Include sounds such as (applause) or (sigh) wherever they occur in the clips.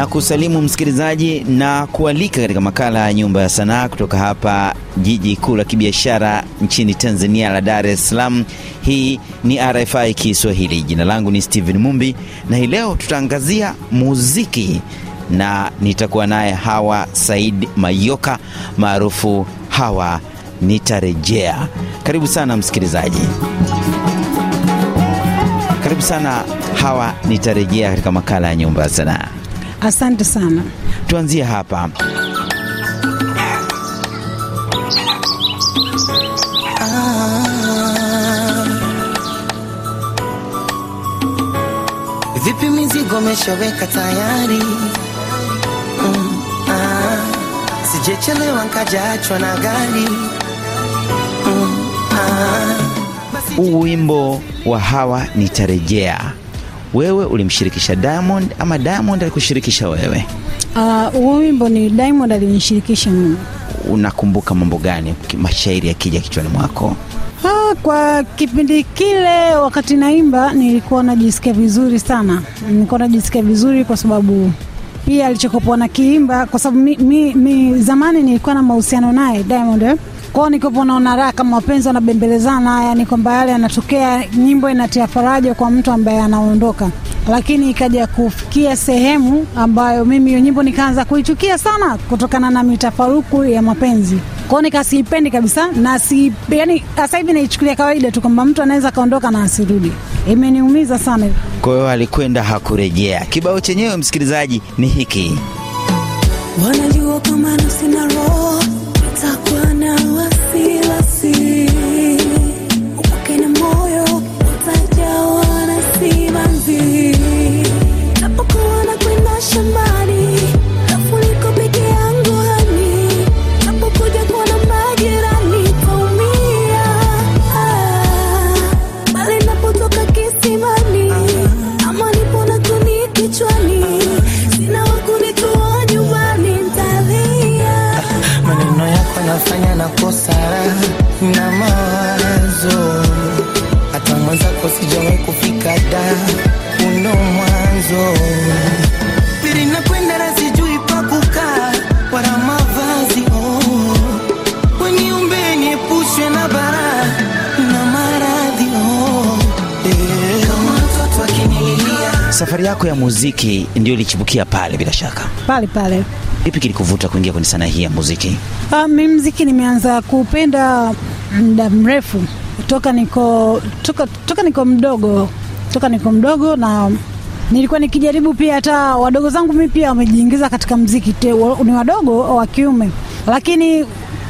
na kusalimu msikilizaji na kualika katika makala ya Nyumba ya Sanaa kutoka hapa jiji kuu la kibiashara nchini Tanzania la Dar es Salaam. Hii ni RFI Kiswahili. Jina langu ni Steven Mumbi na hii leo tutaangazia muziki na nitakuwa naye Hawa Said Mayoka maarufu Hawa Nitarejea. Karibu sana msikilizaji, karibu sana Hawa Nitarejea katika makala ya Nyumba ya Sanaa. Asante sana. Tuanzie hapa. Vipi mizigo umeshaweka tayari? Mm, ah, sijechelewa nkajaachwa na gari. Mm, ah, wimbo wa Hawa Nitarejea, wewe ulimshirikisha Diamond ama Diamond alikushirikisha wewe? Ah, Huu wimbo ni Diamond alinishirikisha mimi. Unakumbuka mambo gani mashairi yakija kichwani mwako? Ha, kwa kipindi kile wakati naimba nilikuwa najisikia vizuri sana, nilikuwa najisikia vizuri kwa sababu pia alichokopoa na kiimba, kwa sababu mi, mi, mi zamani nilikuwa na mahusiano naye Diamond eh. Kwao nikopo naona raha kama wapenzi wanabembelezana, yani kwamba yale yanatokea, nyimbo inatia faraja kwa mtu ambaye anaondoka, lakini ikaja kufikia sehemu ambayo mimi hiyo nyimbo nikaanza kuichukia sana kutokana na mitafaruku ya mapenzi kwao nikasiipendi kabisa na si, yani sasa hivi naichukulia kawaida tu kwamba mtu anaweza akaondoka na asirudi. Imeniumiza sana. Kwa hiyo alikwenda hakurejea. Kibao chenyewe msikilizaji ni hiki. Wanajua kama nafsi na roho itakuwa na wasiwasi, maneno yako nafanya na na mawazo, hata mwenzako sijawahi kufika da uno mwanzo pili nakwenda na sijui pa kukaa wala mavazi oh. weniumbe niepushwe na bara na maradhi oh. Yeah. kama mtoto akinililia Safari yako ya muziki ndio ilichipukia pale, bila shaka. Pale pale Kipi kilikuvuta kuingia kwenye sanaa hii ya muziki? Ah, mimi mziki nimeanza kupenda muda mrefu. Toka niko toka, toka niko mdogo toka niko mdogo na nilikuwa nikijaribu pia, hata wadogo zangu mimi pia wamejiingiza katika mziki te, ni wadogo wa kiume, lakini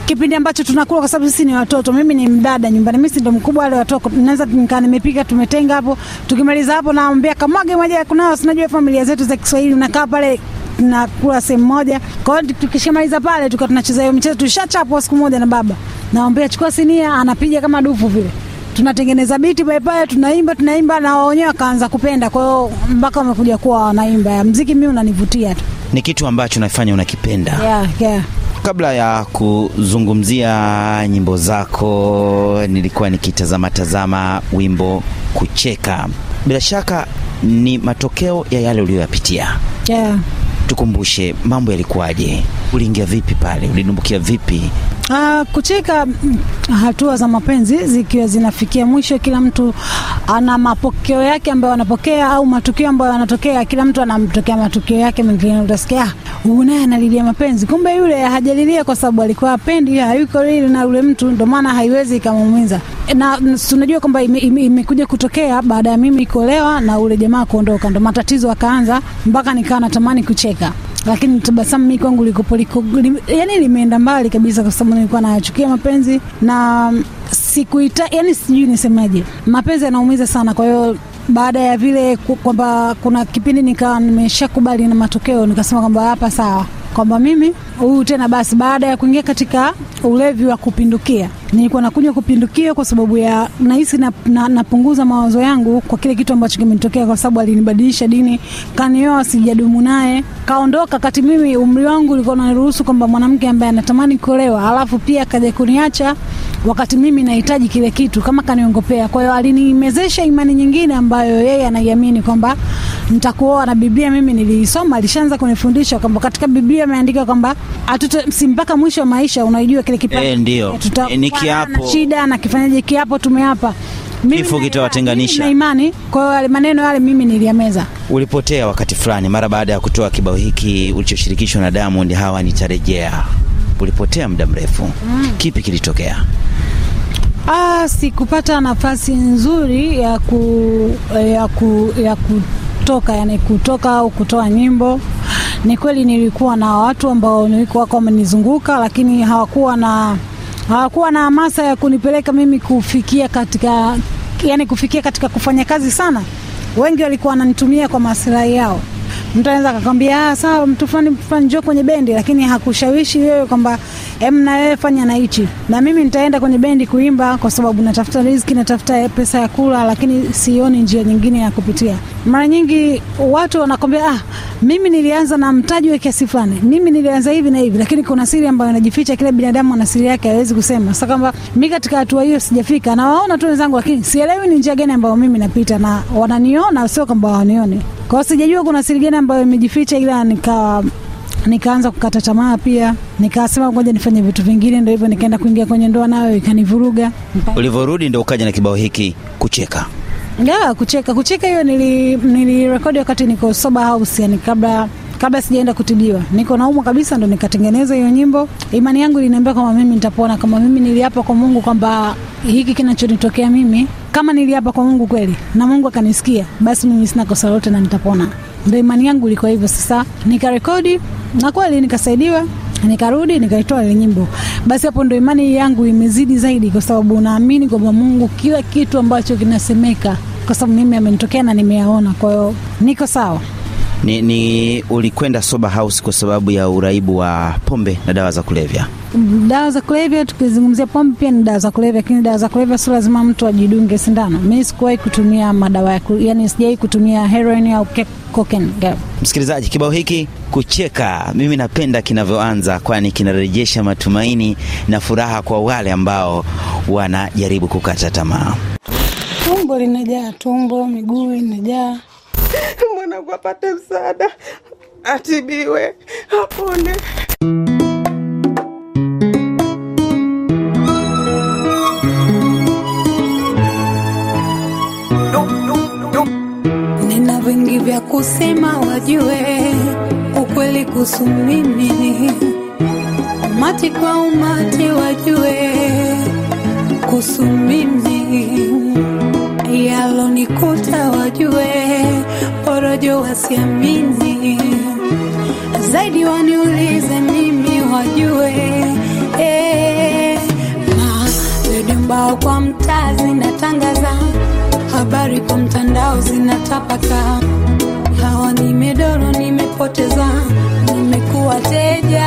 kipindi ambacho tunakula, kwa sababu sisi ni watoto, mimi ni mdada nyumbani, mimi si ndo mkubwa, wale watoto. Naweza nikaa nimepika, tumetenga hapo, tukimaliza hapo naambia kamwage maji ya kunao, sinajua familia zetu za Kiswahili, unakaa pale nakula sehemu moja. Kwa hiyo tukishamaliza pale, tukawa tunacheza hiyo michezo. Tulishachapwa siku moja na baba, naambia chukua sinia, anapiga kama dufu vile, tunatengeneza biti pale pale, tunaimba tunaimba, na wao wenyewe wakaanza kupenda. Kwa hiyo mpaka wamekuja kuwa wanaimba. Mziki mimi unanivutia tu Ni kitu ambacho nafanya unakipenda. yeah, yeah. Kabla ya kuzungumzia nyimbo zako, nilikuwa nikitazama tazama wimbo Kucheka. Bila shaka ni matokeo ya yale uliyoyapitia. Yeah. Tukumbushe, mambo yalikuwaje? Uliingia vipi pale? Ulidumbukia vipi? Ah, kucheka mm, hatua za mapenzi zikiwa zinafikia mwisho, kila mtu ana mapokeo yake ambayo anapokea au matukio ambayo yanatokea. Kila mtu anamtokea matukio yake mengine, utasikia "Ah, huyu naye analilia mapenzi, kumbe yule hajalilia kwa sababu alikuwa apendi, hayuko lili na yule mtu, ndio maana haiwezi ikamuumiza. Na tunajua kwamba imekuja ime, ime kutokea baada ya mimi kuolewa na ule jamaa kuondoka, ndo matatizo akaanza mpaka nikawa natamani kucheka lakini tabasamu mi kwangu likopo liko, li, yani limeenda mbali kabisa, kwa sababu nilikuwa nayachukia mapenzi na sikuita, yani sijui nisemaje, mapenzi yanaumiza sana. Kwa hiyo baada ya vile kwamba kuna kipindi nikawa nimeshakubali na matokeo, nikasema kwamba hapa sawa, kwamba mimi huyu tena basi, baada ya kuingia katika ulevi wa kupindukia nilikuwa nakunywa kupindukia kwa sababu ya nahisi na, na, napunguza mawazo yangu kwa kile kitu ambacho kimenitokea, kwa sababu alinibadilisha dini, kanioa, sijadumu naye, kaondoka kati mimi umri wangu ulikuwa unaniruhusu kwamba mwanamke ambaye anatamani kuolewa, alafu pia akaja kuniacha wakati mimi nahitaji kile kitu, kama kaniongopea. Kwa hiyo alinimezesha imani nyingine ambayo yeye anaiamini kwamba nitakuoa na Biblia mimi niliisoma, alishaanza kunifundisha kwamba katika Biblia imeandika kwamba si mpaka mwisho wa maisha unaijua kile kipato. e, ndio. e, Eh, ni na kiapo. shida na kifanyaje kiapo tumeapa. Kifo kitawatenganisha. na imani. Kwa hiyo maneno yale mimi niliyameza. Ulipotea wakati fulani mara baada ya kutoa kibao hiki ulichoshirikishwa na Diamond, hawa nitarejea. Ulipotea muda mrefu, kipi kilitokea? Ah, sikupata nafasi nzuri ya ku, ya ku, ya kutoka yani kutoka au kutoa nyimbo. Ni kweli nilikuwa na watu ambao nilikuwa wako wamenizunguka, lakini hawakuwa na hawakuwa na hamasa ya kunipeleka mimi kufikia katika yani kufikia katika kufanya kazi sana. Wengi walikuwa wananitumia kwa maslahi yao. Mtu anaweza akakwambia ah, sawa, mtu fulani fulani njoo kwenye bendi, lakini hakushawishi wewe kwamba em, na wewe fanya na hichi, na mimi nitaenda kwenye bendi kuimba kwa sababu natafuta riziki, natafuta pesa ya kula, lakini sioni njia nyingine ya kupitia. Mara nyingi watu wanakwambia ah, mimi nilianza na mtaji wa kiasi fulani, mimi nilianza hivi na hivi, lakini kuna siri ambayo inajificha. Kila binadamu ana siri yake, hawezi kusema. Sasa kwamba mi katika hatua hiyo sijafika, nawaona tu wenzangu, lakini sielewi ni njia gani ambayo mimi napita, na wananiona, sio kwamba hawanioni. kwao. sijajua kuna siri gani ambayo imejificha, ila nikawa nikaanza kukata tamaa pia, nikasema ngoja nifanye vitu vingine, ndio hivyo nikaenda kuingia kwenye ndoa, nayo ikanivuruga. Ulivyorudi ndo ukaja na kibao hiki kucheka. Ya, kucheka kucheka hiyo nili wakati niko sober house, yani kabla kabla sijaenda kutibiwa, niko naumwa kabisa, ndo nikatengeneza hiyo nyimbo. Imani yangu iliniambia kwamba mimi nitapona, kama mimi niliapa kwa Mungu kwamba hiki kinachonitokea mimi, kama niliapa kwa Mungu kweli na Mungu akanisikia, basi mimi sina kosa lolote na nitapona. Ndo imani yangu ilikuwa hivyo. Sasa nikarekodi na kweli nikasaidiwa nikarudi nikaitoa ile nyimbo. Basi hapo ndo imani yangu imezidi zaidi, kwa sababu naamini kwamba Mungu kila kitu ambacho kinasemeka, kwa sababu mimi amenitokea na nimeyaona, kwa hiyo niko sawa. Ni, ni ulikwenda sober house kwa sababu ya uraibu wa pombe na dawa za kulevya. Dawa za kulevya, tukizungumzia pombe pia ni dawa za kulevya, lakini dawa za kulevya sio lazima mtu ajidunge sindano. Mimi sikuwahi kutumia madawa ya yani, sijawahi kutumia heroin au cocaine. Msikilizaji, kibao hiki kucheka, mimi napenda kinavyoanza, kwani kinarejesha matumaini na furaha kwa wale ambao wanajaribu kukata tamaa. Tumbo linajaa, tumbo, miguu inajaa (laughs) mwanangu apate msaada, atibiwe, apone. Nina vingi vya kusema, wajue ukweli kuhusu mimi, umati kwa umati, wajue kuhusu mimi, yalonikuta, wajue porojo wasiamini, zaidi waniulize mimi, wajue. Eh, redio mbao kwa mtaa zinatangaza. Habari kwa mtandao zinatapaka, hawa nimedoro, nimepoteza, nimekuwa teja.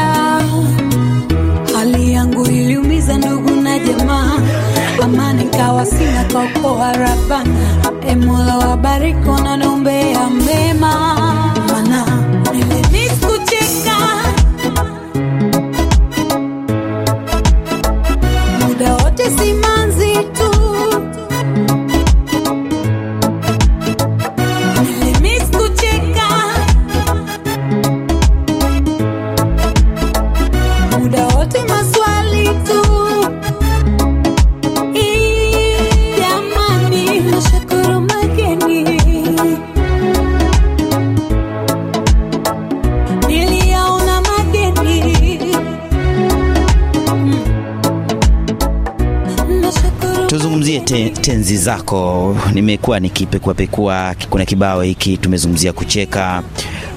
Hali yangu iliumiza ndugu na jamaa, amani kawa sina kaokoa rabani. E Mola wabariki wananiombea mema, te, tenzi zako. Nimekuwa nikipekuapekua, kuna kibao hiki tumezungumzia kucheka,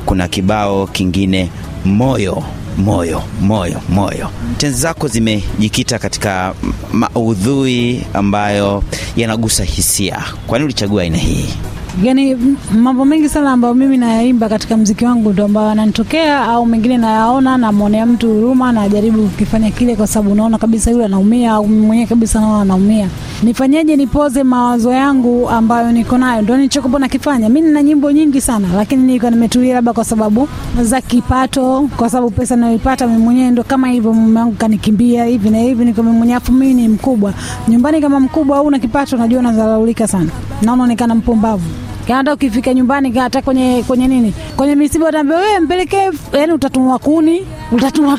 kuna kibao kingine moyo moyo moyo moyo. Tenzi zako zimejikita katika maudhui ambayo yanagusa hisia. Kwa nini ulichagua aina hii? Yani mambo mengi sana ambayo mimi nayaimba katika mziki wangu ndo ambayo ananitokea au mengine nayaona namwonea mtu huruma najaribu kukifanya kile kwa sababu unaona kabisa yule anaumia au mwenyewe kabisa naona anaumia. Nifanyeje nipoze mawazo yangu ambayo niko nayo? Ndo nichokopo nakifanya. Mi nina nyimbo nyingi sana lakini niko nimetulia labda kwa sababu za kipato kwa sababu pesa nayoipata mimi mwenyewe ndo kama hivyo mume wangu kanikimbia hivi na hivi niko mimi afu mimi ni mkubwa. Nyumbani kama mkubwa au una kipato najua unadharaulika sana. Na unaonekana mpumbavu hata ukifika nyumbani hata kwenye kwenye nini? Kwenye misiba utaambia wewe mpelekee yani utatumwa kuni utatumwa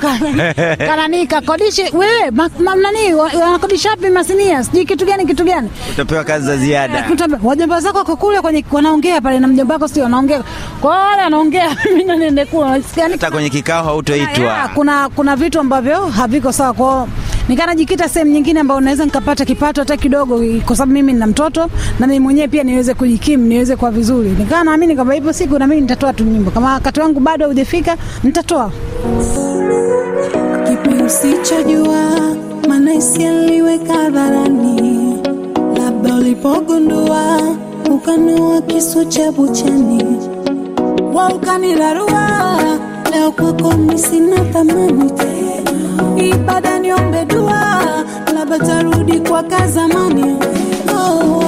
kanani (laughs) kakodishe wewe nani wanakodisha wapi masinia? Sijui kitu gani kitu gani? Utapewa kazi za ziada. (laughs) Wajomba zako wako kule kwenye wanaongea pale na mjomba wako sio? Wanaongea. Kwa wale wanaongea (laughs) mimi na niende kule hata kwenye kikao hautoitwa. Kuna kuna vitu ambavyo haviko sawa. Kwao nikanajikita sehemu nyingine ambayo naweza nikapata kipato hata kidogo kwa sababu mimi nina mtoto na mimi mwenyewe pia niweze kujikimu niweze kwa vizuri. Nikaa naamini kwamba ipo siku na mimi nitatoa tu nyimbo. Kama wakati wangu bado haujafika nitatoa. Kipi usichojua maana isialiweka hadharani. Labda ulipogundua ukanua kisu cha buchani. Wa ukanirarua leo kwako mi sina thamani tena ibada niombe dua labda tarudi kwa kazamani. Oh,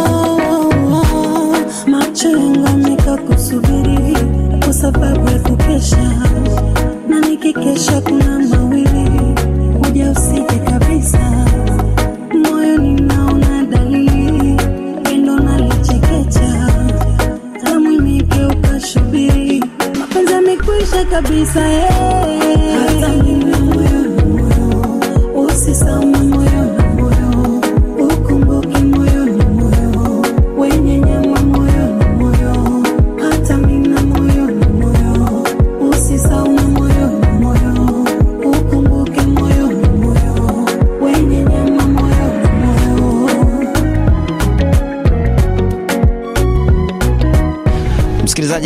oh, oh, macho yangu ameka kusubiri kwa sababu ya kukesha. Na nikikesha kuna mawili kuja usije kabisa. Kabisa naona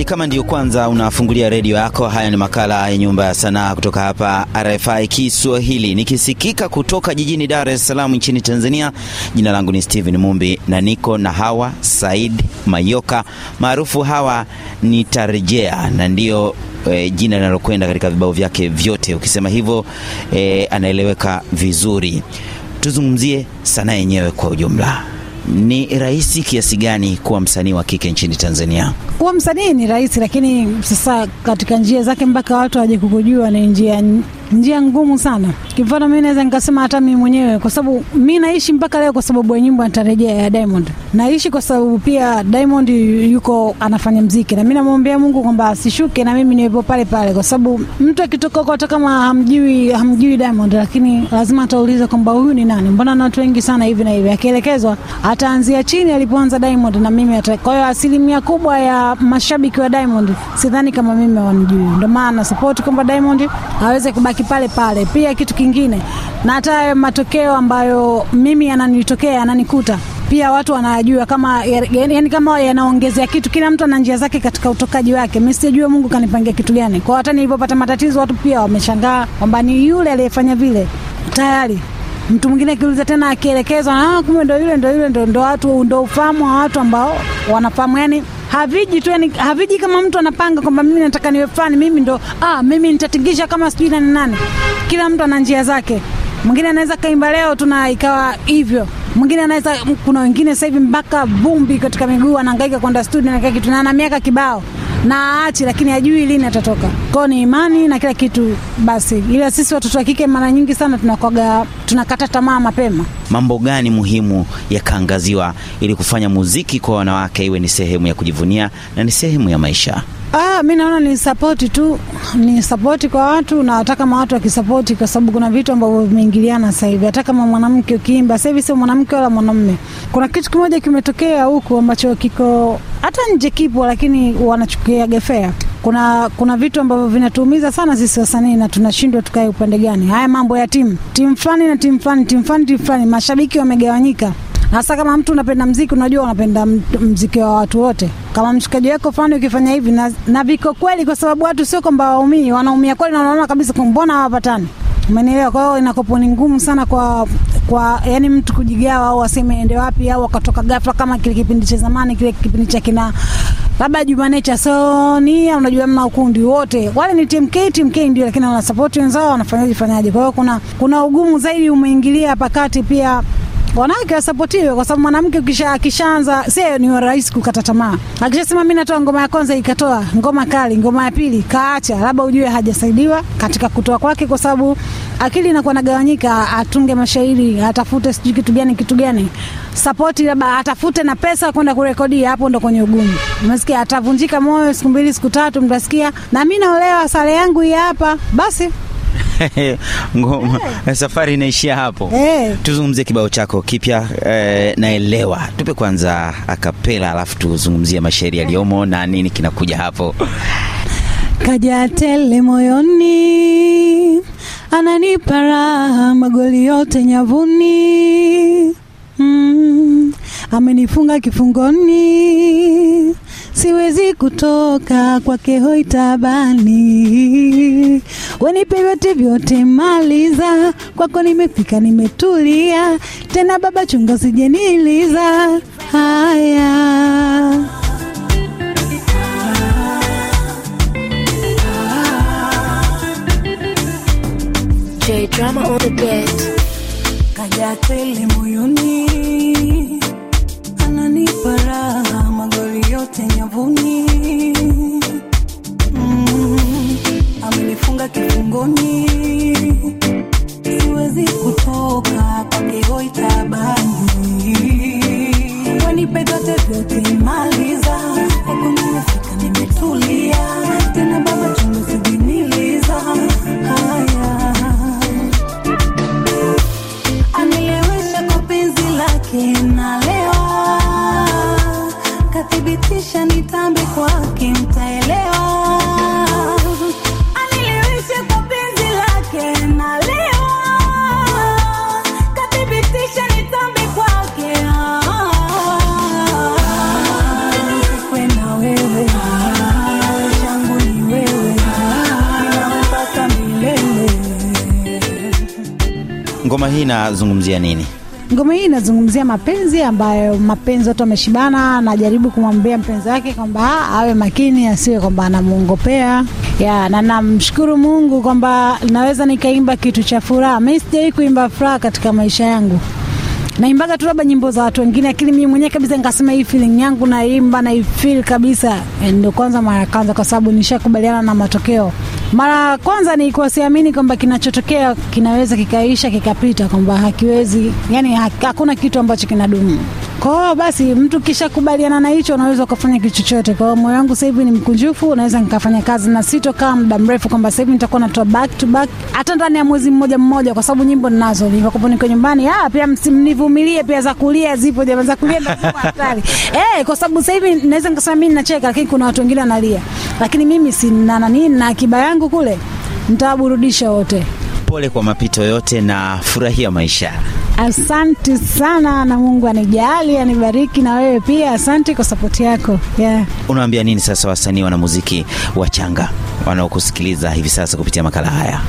Msikilizaji, kama ndiyo kwanza unafungulia redio yako, haya ni makala ya Nyumba ya Sanaa kutoka hapa RFI Kiswahili, nikisikika kutoka jijini Dar es Salaam nchini Tanzania. Jina langu ni Steven Mumbi na niko na Hawa Said Mayoka, maarufu Hawa Nitarejea, na ndiyo e, jina linalokwenda katika vibao vyake vyote. Ukisema hivyo e, anaeleweka vizuri. Tuzungumzie sanaa yenyewe kwa ujumla. Ni rahisi kiasi gani kuwa msanii wa kike nchini Tanzania? kuwa msanii ni rahisi lakini sasa katika njia zake mpaka watu waje kukujua ni njia njia ngumu sana. Kimfano mi naweza nikasema hata mi mwenyewe kwa sababu mi naishi mpaka leo kwa sababu ya nyumba nitarejea ya diamond. Naishi kwa sababu pia diamond yuko anafanya mziki na mi namwombea mungu kwamba asishuke na mimi niwepo pale pale kwa sababu mtu akitoka huko hata kama hamjui hamjui diamond lakini lazima atauliza kwamba huyu ni nani? Mbona na watu wengi sana hivi na hivi? Akielekezwa ataanzia chini alipoanza diamond na mimi ata kwa hiyo asilimia kubwa ya mashabiki wa diamond sidhani kama mimi wanijui ndio maana support kwamba diamond aweze kubaki pale pale pia kitu kingine. Na hata matokeo ambayo mimi yananitokea yananikuta pia watu wanajua kama yani, kama yanaongezea kitu kila mtu ana njia zake katika utokaji wake. Mimi sijajua mungu kanipangia kitu gani. Kwa hata nilipopata matatizo watu pia wameshangaa kwamba ni yule aliyefanya vile. Tayari mtu mwingine akiuliza tena akielekezwa ah, kumbe ndo yule ndo yule ndo watu ndo ufahamu wa watu ambao wanafahamu. Yani haviji tu yani haviji kama mtu anapanga kwamba mimi nataka niwe fulani mimi ndo ah, mimi nitatingisha kama sijui nani nani. Kila mtu ana njia zake. Mwingine anaweza kaimba leo tuna ikawa hivyo. Mwingine anaweza kuna wengine sasa hivi mpaka vumbi katika miguu anahangaika kwenda studio na kitu na ana miaka kibao na aachi lakini hajui lini atatoka. Kwao ni imani na kila kitu. Basi ila sisi watoto wa kike mara nyingi sana tunakwaga tunakata tamaa mapema. Mambo gani muhimu yakaangaziwa ili kufanya muziki kwa wanawake iwe ni sehemu ya kujivunia na ni sehemu ya maisha? Ah, mi naona ni sapoti tu, ni sapoti kwa watu na hata kama watu wakisapoti, kwa sababu kuna vitu ambavyo vimeingiliana sasa hivi. Hata kama mwanamke ukiimba sasa hivi, sio mwanamke wala mwanamume. Kuna kitu kimoja kimetokea huku ambacho kiko hata nje kipo, lakini wanachukia gefea. Kuna kuna vitu ambavyo vinatuumiza sana sisi wasanii na tunashindwa tukae upande gani. Haya mambo ya timu timu fulani na timu fulani, timu fulani, timu fulani, mashabiki wamegawanyika hasa kama mtu unapenda mziki, unajua unapenda mziki wa watu wote. Kama mshikaji wako fulani ukifanya hivi na, na viko kweli, kwa sababu watu sio kwamba waumii, wanaumia kweli na wanaona kabisa mbona hawapatani. Umenielewa? Kwa hiyo inakopo ni ngumu sana kwa kwa yani mtu kujigawa au aseme ende wapi au akatoka ghafla kama kile kipindi cha zamani, kile kipindi cha kina labda Jumanecha Sonia, unajua mna ukundi wote wale ni TMK, TMK ndio, lakini wanasapoti wenzao wanafanyaje fanyaje. Kwa hiyo kuna kuna ugumu zaidi umeingilia pakati pia wanawake wasapotiwe kwa sababu mwanamke akishaanza sio ni rahisi kukata tamaa. Akishasema mi natoa ngoma ya kwanza, ikatoa ngoma kali, ngoma ya pili kaacha, labda ujue hajasaidiwa katika kutoa kwake, kwa sababu akili inakuwa nagawanyika. Atunge mashairi, atafute sijui kitu gani kitu gani, sapoti labda atafute na pesa kwenda kurekodia, hapo ndo kwenye ugumu. Umesikia, atavunjika moyo siku mbili siku tatu, mtasikia na mi naolewa, sare yangu hii hapa, basi (laughs) Ngoma, safari inaishia hapo. Eh. Tuzungumzie kibao chako kipya eh, naelewa. Tupe kwanza akapela, alafu tuzungumzie mashairi yaliyomo na nini kinakuja hapo. kaja tele moyoni, ananipa raha magoli yote nyavuni, mm, amenifunga kifungoni, siwezi kutoka kwake hoi tabani, wenipe vyote vyote maliza, kwako nimefika nimetulia, tena baba chunga sijeniliza haya. J drama on the beat. kaja tele moyoni, ananipa raha magoli yote nyavuni, mm, kifungoni, siwezi kutoka kwake hoi Ngoma hii inazungumzia nini? Ngoma hii inazungumzia mapenzi ambayo mapenzi watu wameshibana, najaribu kumwambia mpenzi wake kwamba awe makini, asiwe kwamba anamuongopea ya, na namshukuru Mungu kwamba naweza nikaimba kitu cha furaha. Mimi sijawahi kuimba furaha katika maisha yangu naimbaga tu labda nyimbo za watu wengine, lakini mimi mwenyewe kabisa nikasema hii feeling yangu naimba na kabisa. Eh, Ndio kwanza mara kwanza, kwa sababu nishakubaliana na matokeo. Mara kwanza nilikuwa siamini kwamba kinachotokea kinaweza kikaisha kikapita, kwamba hakiwezi, yani hakuna kitu ambacho kinadumu. Kwa hiyo basi, mtu kishakubaliana na hicho, unaweza ukafanya kitu chochote. Kwa hiyo moyo wangu sasa hivi ni mkunjufu, naweza nikafanya kazi na sitokaa muda mrefu, kwamba sasa hivi nitakuwa natoa back to back hata ndani ya mwezi mmoja mmoja, kwa sababu nyimbo ninazo, nilivyokuwa niko nyumbani. Ah, pia msinivumilie, pia za kulia zipo, jamaa, za kulia ndio hatari (laughs) eh, kwa sababu sasa hivi naweza nikasema mimi ninacheka, lakini kuna watu wengine wanalia, lakini mimi sina nani na akiba yangu kule, nitawaburudisha wote. Pole kwa mapito yote na furahia maisha. Asante sana na Mungu anijali anibariki, na wewe pia asante kwa sapoti yako yeah. Unawaambia nini sasa wasanii wanamuziki wachanga wanaokusikiliza hivi sasa kupitia makala haya?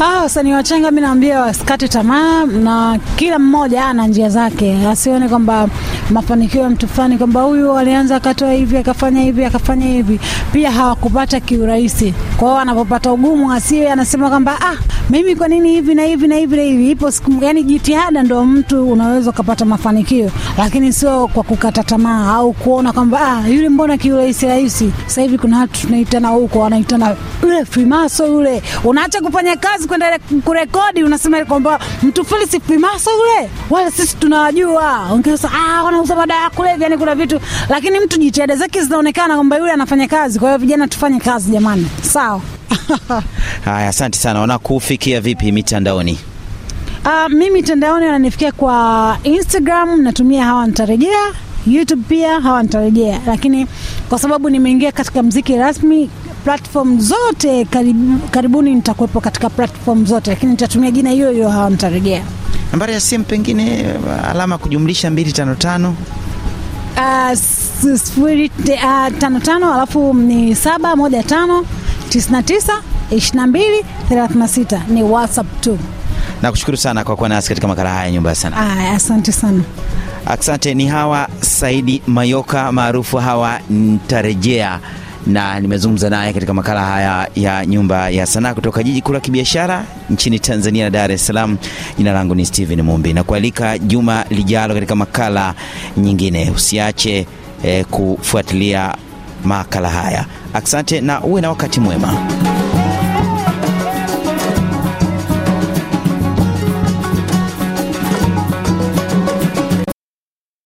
Ah, wasanii wachanga mi naambia wasikate tamaa, na kila mmoja ana njia zake, asione kwamba mafanikio ya mtu fulani kwamba huyu alianza akatoa hivi akafanya hivi akafanya hivi, pia hawakupata kiurahisi. Kwa hiyo anapopata ugumu asiwe anasema kwamba ah, mimi kwa nini hivi na hivi na hivi na hivi. Ipo siku, yani jitihada ndo mtu unaweza ukapata mafanikio, lakini sio kwa kukata tamaa au kuona kwamba ah, yule mbona kiurahisi rahisi. Sasa hivi kuna watu tunaitana huko, wanaitana yule Frimaso yule, unaacha kufanya kazi kwenda kurekodi, unasema kwamba mtu fulani si Frimaso yule, wala sisi tunawajua. Ongeza ah, wanauza madawa ya kulevya, yani kuna vitu, lakini mtu jitihada zake zinaonekana kwamba yule anafanya kazi. Kwa hiyo vijana, tufanye kazi jamani, sawa. (laughs) Haya, asante sana. Wanakufikia vipi mitandaoni? Uh, mimi mitandaoni wananifikia kwa Instagram natumia hawa nitarejea, YouTube pia hawa nitarejea, lakini kwa sababu nimeingia katika mziki rasmi platform zote karibu, karibuni nitakuwepo katika platform zote, lakini nitatumia jina hiyo hiyo hawa nitarejea. Nambari ya simu pengine alama kujumlisha 255 Uh, sifuri uh, tano tano alafu ni saba moja tano tisini na tisa ishirini na mbili thelathini na sita ni WhatsApp tu. Nakushukuru sana kwa kuwa nasi katika makala haya Nyumba sana. Sanaa. Asante sana. Asante. Ni Hawa Saidi Mayoka maarufu Hawa Ntarejea, na nimezungumza naye katika makala haya ya Nyumba ya Sanaa kutoka jiji kuu la kibiashara nchini Tanzania na Dar es Salaam. Jina langu ni Steven Mumbi na kualika juma lijalo katika makala nyingine. Usiache eh, kufuatilia makala haya. Asante na uwe na wakati mwema.